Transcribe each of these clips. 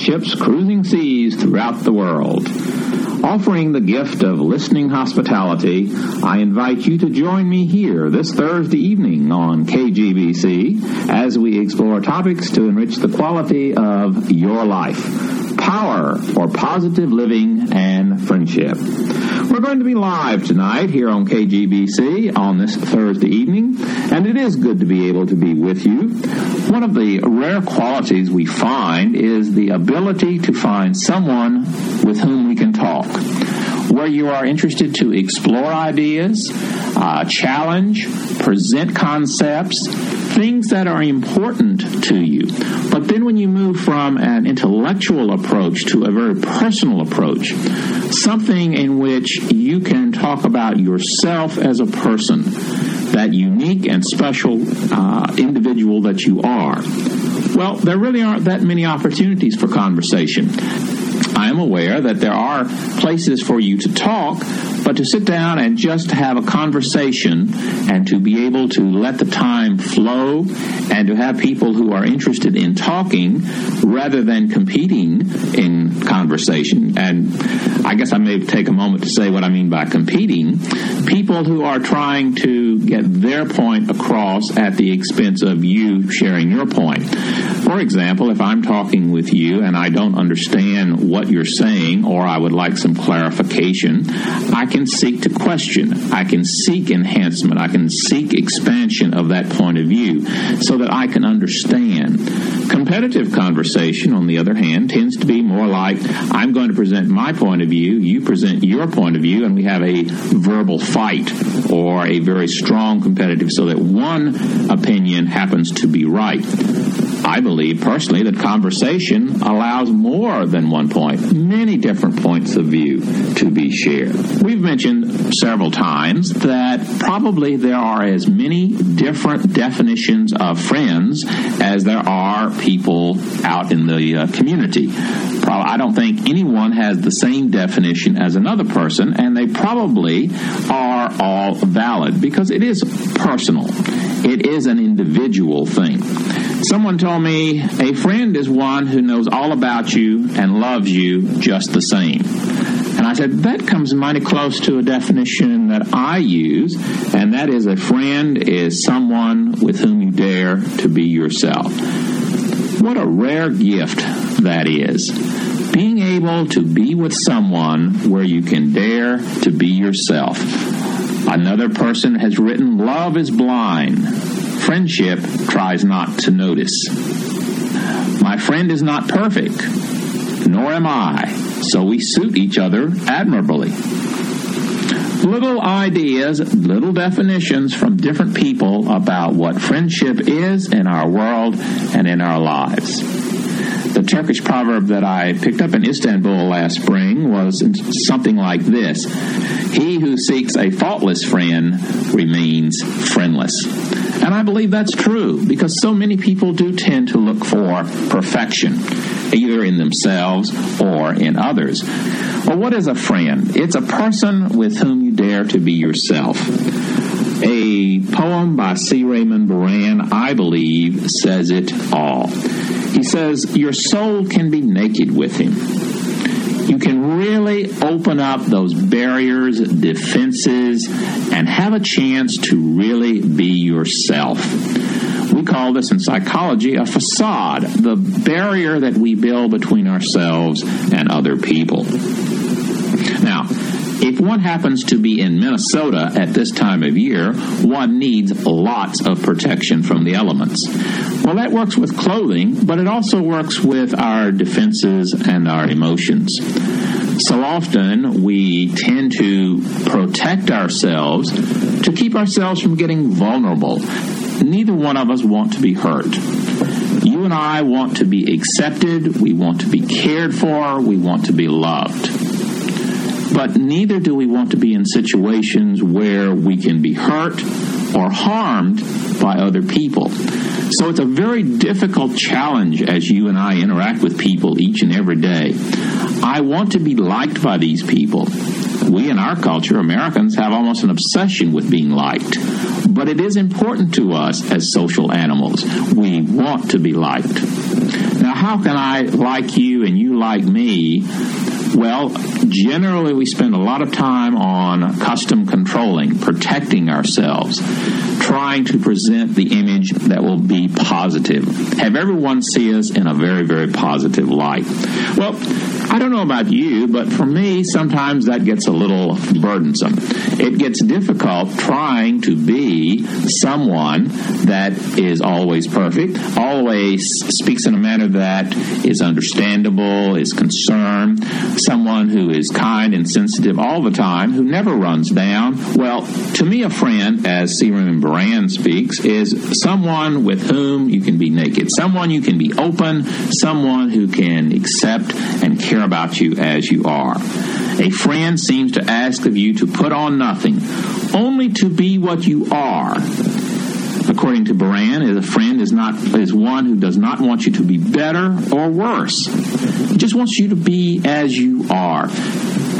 ships cruising seas throughout the world. Offering the gift of listening hospitality, I invite you to join me here this Thursday evening on KGBC as we explore topics to enrich the quality of your life power for positive living and friendship. We're going to be live tonight here on KGBC on this Thursday evening, and it is good to be able to be with you. One of the rare qualities we find is the ability to find someone with whom we can talk where you are interested to explore ideas, uh, challenge, present concepts, things that are important to you. But then when you move from an intellectual approach to a very personal approach, something in which you can talk about yourself as a person, that unique and special uh, individual that you are, well, there really aren't that many opportunities for conversation. I am aware that there are places for you to talk, but to sit down and just have a conversation and to be able to let the time flow and to have people who are interested in talking rather than competing in conversation. And I guess I may take a moment to say what I mean by competing. People who are trying to get their point across at the expense of you sharing your point. For example, if I'm talking with you and I don't understand what you're saying or I would like some clarification, I can seek to question. I can seek enhancement. I can seek expansion of that point of view so that I can understand. Competitive conversation, on the other hand, tends to be more like I'm going to present my point of view, you present your point of view, and we have a verbal fight or a very strong competitive so that one opinion happens to be right. I believe personally that conversation allows more than one point, many different points of view to be shared. We've mentioned several times that probably there are as many different definitions of friends as there are people out in the uh, community. I don't think anyone has the same definition as another person, and they probably are all valid because it is personal. It is an individual thing. Someone told me a friend is one who knows all about you and loves you just the same. And I said, that comes mighty close to a definition that I use, and that is a friend is someone with whom you dare to be yourself. What a rare gift that is. Being able to be with someone where you can dare to be yourself. Another person has written, Love is blind friendship tries not to notice. My friend is not perfect, nor am I, so we suit each other admirably. Little ideas, little definitions from different people about what friendship is in our world and in our lives. The Turkish proverb that I picked up in Istanbul last spring was something like this He who seeks a faultless friend remains friendless. And I believe that's true because so many people do tend to look for perfection, either in themselves or in others. Well, what is a friend? It's a person with whom you dare to be yourself. A poem by C. Raymond Beran, I believe, says it all. He says, Your soul can be naked with him. You can really open up those barriers, defenses, and have a chance to really be yourself. We call this in psychology a facade, the barrier that we build between ourselves and other people. Now, if one happens to be in Minnesota at this time of year, one needs lots of protection from the elements. Well, that works with clothing, but it also works with our defenses and our emotions. So often we tend to protect ourselves to keep ourselves from getting vulnerable. Neither one of us want to be hurt. You and I want to be accepted, we want to be cared for, we want to be loved. But neither do we want to be in situations where we can be hurt or harmed by other people. So it's a very difficult challenge as you and I interact with people each and every day. I want to be liked by these people. We in our culture, Americans, have almost an obsession with being liked. But it is important to us as social animals. We want to be liked. Now, how can I like you and you like me? Well, generally we spend a lot of time on custom controlling, protecting ourselves, trying to present the image that will be positive. Have everyone see us in a very, very positive light. Well, I don't know about you, but for me, sometimes that gets a little burdensome. It gets difficult trying to be someone that is always perfect, always speaks in a manner that is understandable, is concerned, someone who is kind and sensitive all the time, who never runs down. Well, to me, a friend, as C. Raymond Beran speaks, is someone with whom you can be naked, someone you can be open, someone who can accept and care about you as you are. A friend seems to ask of you to put on nothing, only to be what you are according to Beran, a friend is not is one who does not want you to be better or worse. He just wants you to be as you are.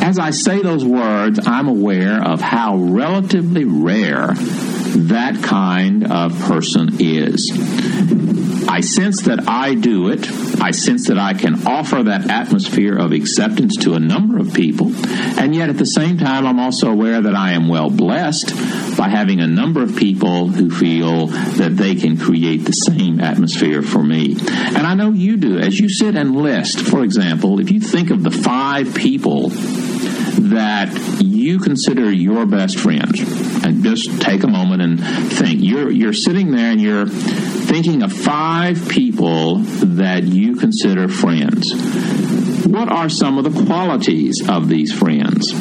As I say those words, I'm aware of how relatively rare that kind of person is. I sense that I do it. I sense that I can offer that atmosphere of acceptance to a number of people. And yet at the same time, I'm also aware that I am well blessed by having a number of people who feel that they can create the same atmosphere for me. And I know you do. As you sit and list, for example, if you think of the five people that you consider your best friends, and just take a moment and think. You're you're sitting there and you're thinking of five people that you consider friends. What are some of the qualities of these friends?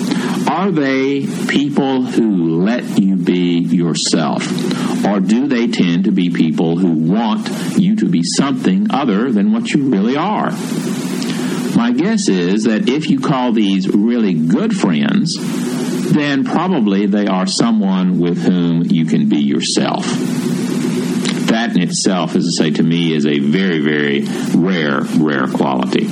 Are they people who let you be yourself? Or do they tend to be people who want you to be something other than what you really are? My guess is that if you call these really good friends, then probably they are someone with whom you can be yourself. That in itself, as I say to me, is a very, very rare, rare quality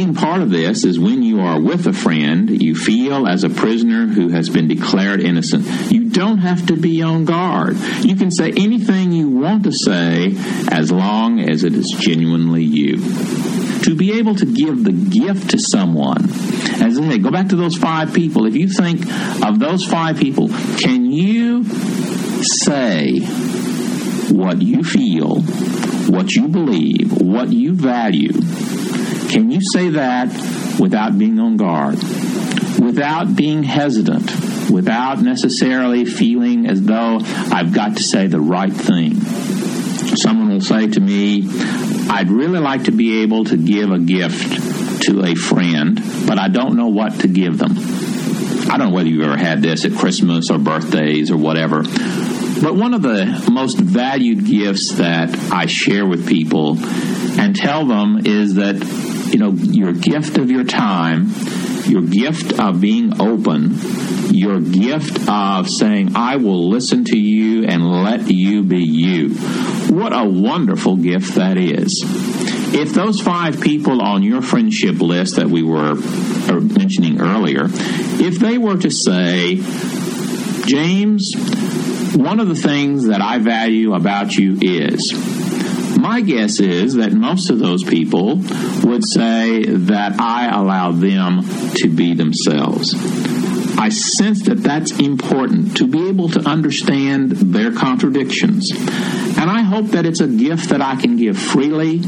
being part of this is when you are with a friend, you feel as a prisoner who has been declared innocent. You don't have to be on guard. You can say anything you want to say as long as it is genuinely you. To be able to give the gift to someone, as I say, go back to those five people. If you think of those five people, can you say what you feel, what you believe, what you value? Can you say that without being on guard, without being hesitant, without necessarily feeling as though I've got to say the right thing? Someone will say to me, I'd really like to be able to give a gift to a friend, but I don't know what to give them. I don't know whether you've ever had this at Christmas or birthdays or whatever. But one of the most valued gifts that I share with people and tell them is that, you know, your gift of your time, your gift of being open, your gift of saying, I will listen to you and let you be you. What a wonderful gift that is. If those five people on your friendship list that we were uh, mentioning earlier, if they were to say, James, one of the things that I value about you is, my guess is that most of those people would say that I allow them to be themselves. I sense that that's important to be able to understand their contradictions. And I hope that it's a gift that I can give freely.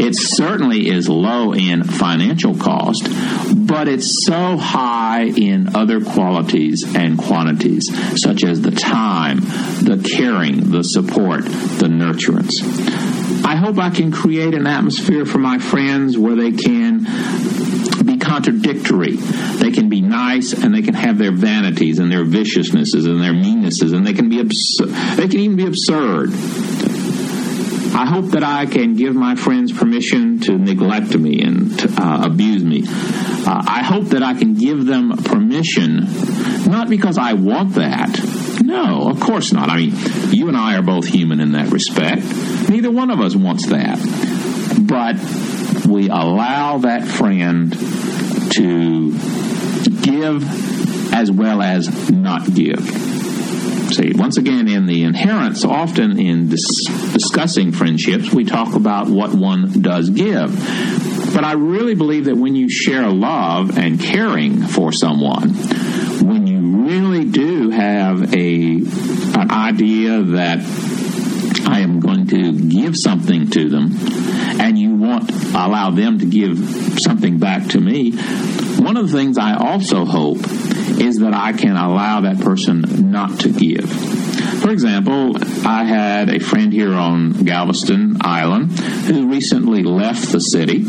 It certainly is low in financial cost, but it's so high in other qualities and quantities, such as the time, the caring, the support, the nurturance. I hope I can create an atmosphere for my friends where they can be contradictory. They can be nice and they can have their vanities and their viciousnesses and their meannesses and they can be abs- they can even be absurd. I hope that I can give my friends permission to neglect me and to, uh, abuse me. Uh, I hope that I can give them permission, not because I want that. No, of course not. I mean, you and I are both human in that respect. Neither one of us wants that. But we allow that friend to give as well as not give. See, once again, in the inherent, often in dis- discussing friendships, we talk about what one does give. But I really believe that when you share love and caring for someone, when you really do have a an idea that I am going to give something to them, and you want allow them to give something back to me. One of the things I also hope is that I can allow that person not to give. For example, I had a friend here on Galveston Island who recently left the city.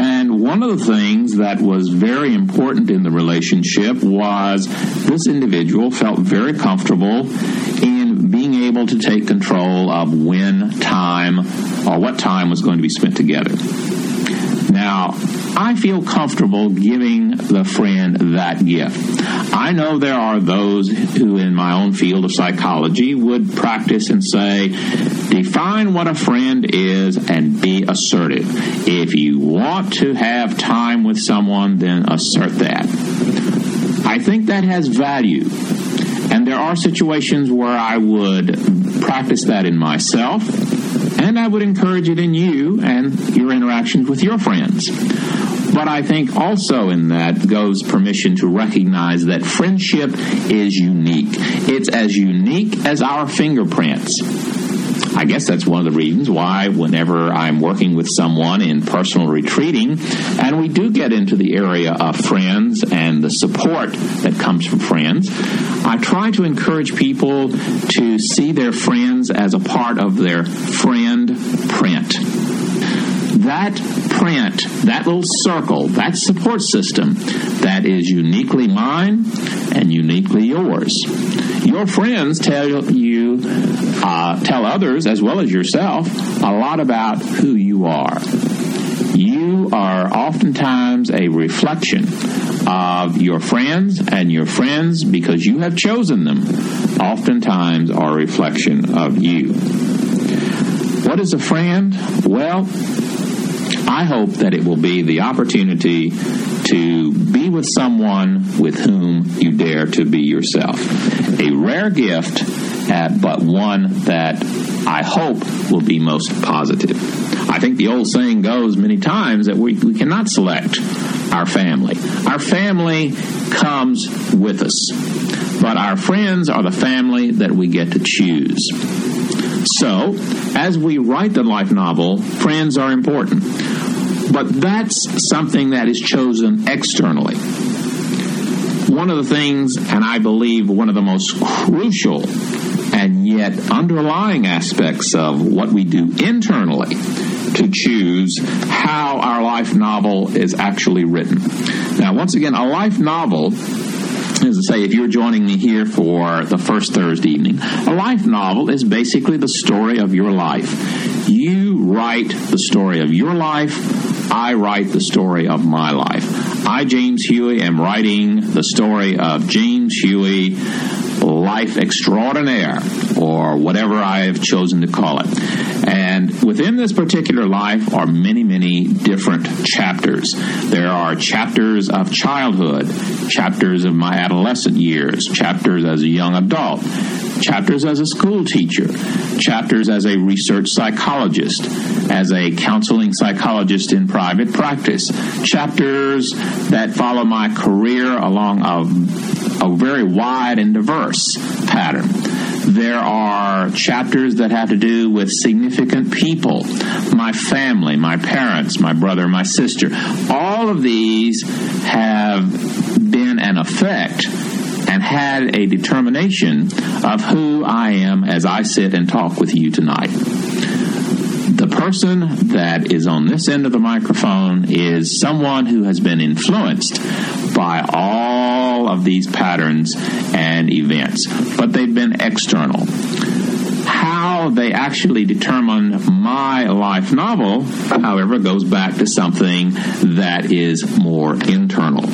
And one of the things that was very important in the relationship was this individual felt very comfortable in able to take control of when time or what time was going to be spent together. Now, I feel comfortable giving the friend that gift. I know there are those who, in my own field of psychology, would practice and say, define what a friend is and be assertive. If you want to have time with someone, then assert that. I think that has value. There are situations where I would practice that in myself, and I would encourage it in you and your interactions with your friends. But I think also in that goes permission to recognize that friendship is unique. It's as unique as our fingerprints. I guess that's one of the reasons why, whenever I'm working with someone in personal retreating, and we do get into the area of friends and the support that comes from friends, I try to encourage people to see their friends as a part of their friend print that print, that little circle, that support system that is uniquely mine and uniquely yours. Your friends tell you, uh, tell others as well as yourself a lot about who you are. You are oftentimes a reflection of your friends, and your friends, because you have chosen them, oftentimes are a reflection of you. What is a friend? Well, I hope that it will be the opportunity to be with someone with whom you dare to be yourself. A rare gift, but one that I hope will be most positive. I think the old saying goes many times that we, we cannot select our family. Our family comes with us, but our friends are the family that we get to choose. So, as we write the life novel, friends are important. But that's something that is chosen externally. One of the things, and I believe one of the most crucial and yet underlying aspects of what we do internally to choose how our life novel is actually written. Now, once again, a life novel as I say, if you're joining me here for the first Thursday evening, a life novel is basically the story of your life. You write the story of your life. I write the story of my life. I, James Huey, am writing the story of James Huey, life extraordinaire, or whatever I have chosen to call it. And within this particular life are many, many different chapters. There are chapters of childhood, chapters of my adolescent years, chapters as a young adult, chapters as a school teacher, chapters as a research psychologist, as a counseling psychologist in private practice, chapters that follow my career along a, a very wide and diverse pattern. There are chapters that have to do with significant people, my family, my parents, my brother, my sister. All of these have been an effect and had a determination of who I am as I sit and talk with you tonight. The person that is on this end of the microphone is someone who has been influenced by all of these patterns and events, but they've been external. How they actually determine my life novel, however, goes back to something that is more internal.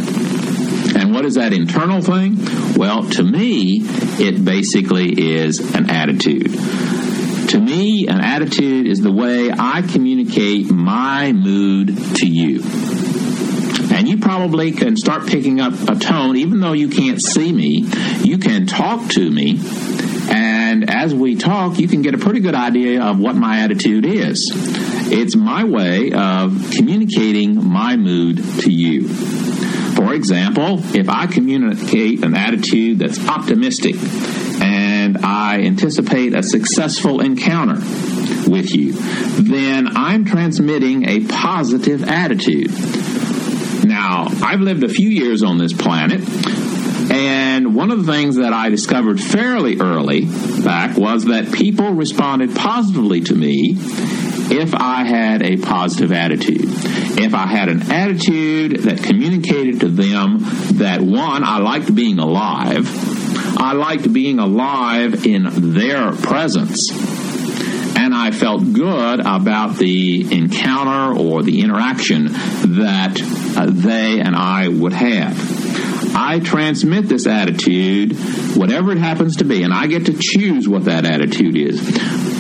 And what is that internal thing? Well, to me, it basically is an attitude. To me, an attitude is the way I communicate my mood to you. And you probably can start picking up a tone, even though you can't see me. You can talk to me And as we talk, you can get a pretty good idea of what my attitude is. It's my way of communicating my mood to you. For example, if I communicate an attitude that's optimistic and I anticipate a successful encounter with you, then I'm transmitting a positive attitude. Now, I've lived a few years on this planet, and one of the things that I discovered fairly early back was that people responded positively to me if I had a positive attitude. If I had an attitude that communicated to them that, one, I liked being alive, I liked being alive in their presence, I felt good about the encounter or the interaction that uh, they and I would have. I transmit this attitude, whatever it happens to be, and I get to choose what that attitude is.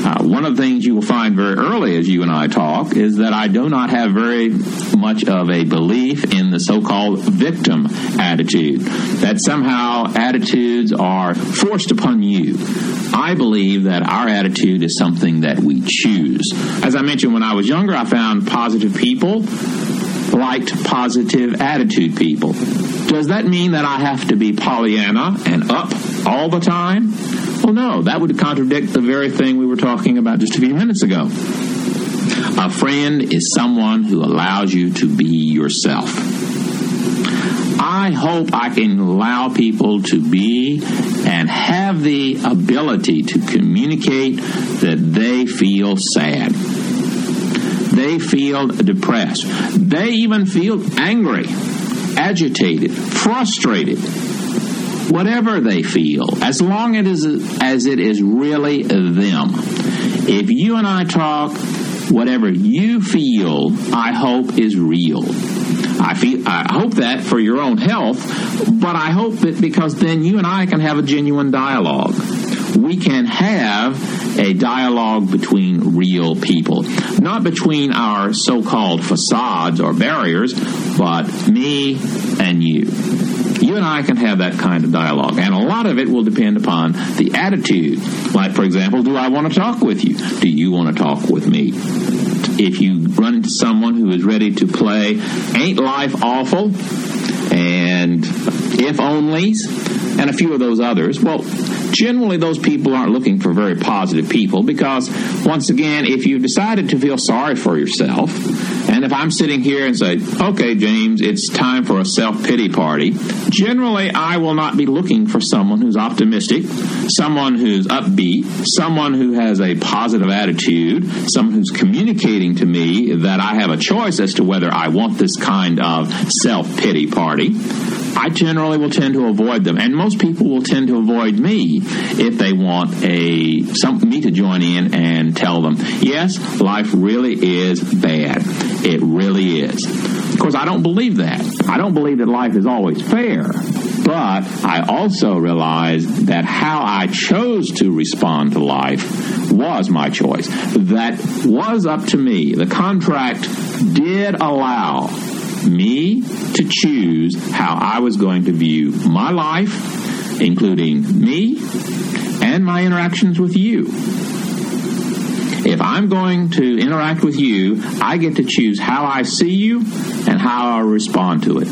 Uh, one of the things you will find very early as you and I talk is that I do not have very much of a belief in the so called victim attitude, that somehow attitudes are forced upon you. I believe that our attitude is something that we choose. As I mentioned, when I was younger, I found positive people liked positive attitude people. Does that mean that I have to be Pollyanna and up all the time? Well, no, that would contradict the very thing we were talking about just a few minutes ago. A friend is someone who allows you to be yourself. I hope I can allow people to be and have the ability to communicate that they feel sad they feel depressed. They even feel angry, agitated, frustrated. Whatever they feel, as long as it is, as it is really them. If you and I talk, whatever you feel, I hope is real. I feel I hope that for your own health, but I hope that because then you and I can have a genuine dialogue. We can have a dialogue between real people, not between our so called facades or barriers, but me and you. You and I can have that kind of dialogue, and a lot of it will depend upon the attitude. Like, for example, do I want to talk with you? Do you want to talk with me? If you run into someone who is ready to play Ain't Life Awful and If Onlys and a few of those others, well, generally those people aren't looking for very positive people because, once again, if you've decided to feel sorry for yourself, and if I'm sitting here and say, okay, James, it's time for a self pity party, generally I will not be looking for someone who's optimistic, someone who's upbeat, someone who has a positive attitude, someone who's communicating to me that I have a choice as to whether I want this kind of self pity party. I generally will tend to avoid them, and most people will tend to avoid me if they want a some me to join in and tell them, yes, life really is bad. It really is. Of course, I don't believe that. I don't believe that life is always fair. But I also realize that how I chose to respond to life was my choice. That was up to me. The contract did allow me to choose how I was going to view my life, including me and my interactions with you. If I'm going to interact with you, I get to choose how I see you and how I respond to it.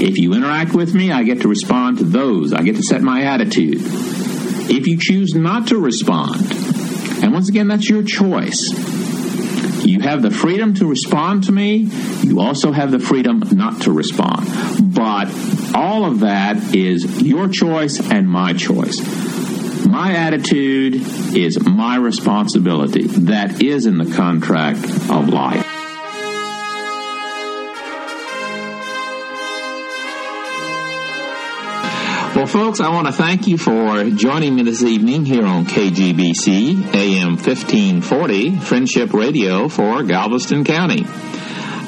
If you interact with me, I get to respond to those. I get to set my attitude. If you choose not to respond, and once again, that's your choice. You have the freedom to respond to me. You also have the freedom not to respond. But all of that is your choice and my choice. My attitude is my responsibility. That is in the contract of life. Well, folks, I want to thank you for joining me this evening here on KGBC AM 1540 Friendship Radio for Galveston County.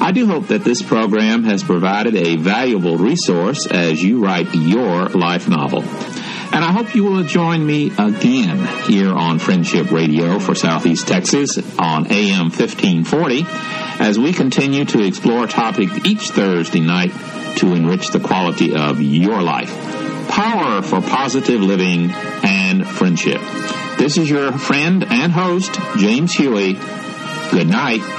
I do hope that this program has provided a valuable resource as you write your life novel. And I hope you will join me again here on Friendship Radio for Southeast Texas on AM 1540 as we continue to explore a topic each Thursday night to enrich the quality of your life power for positive living and friendship. This is your friend and host, James Huey. Good night.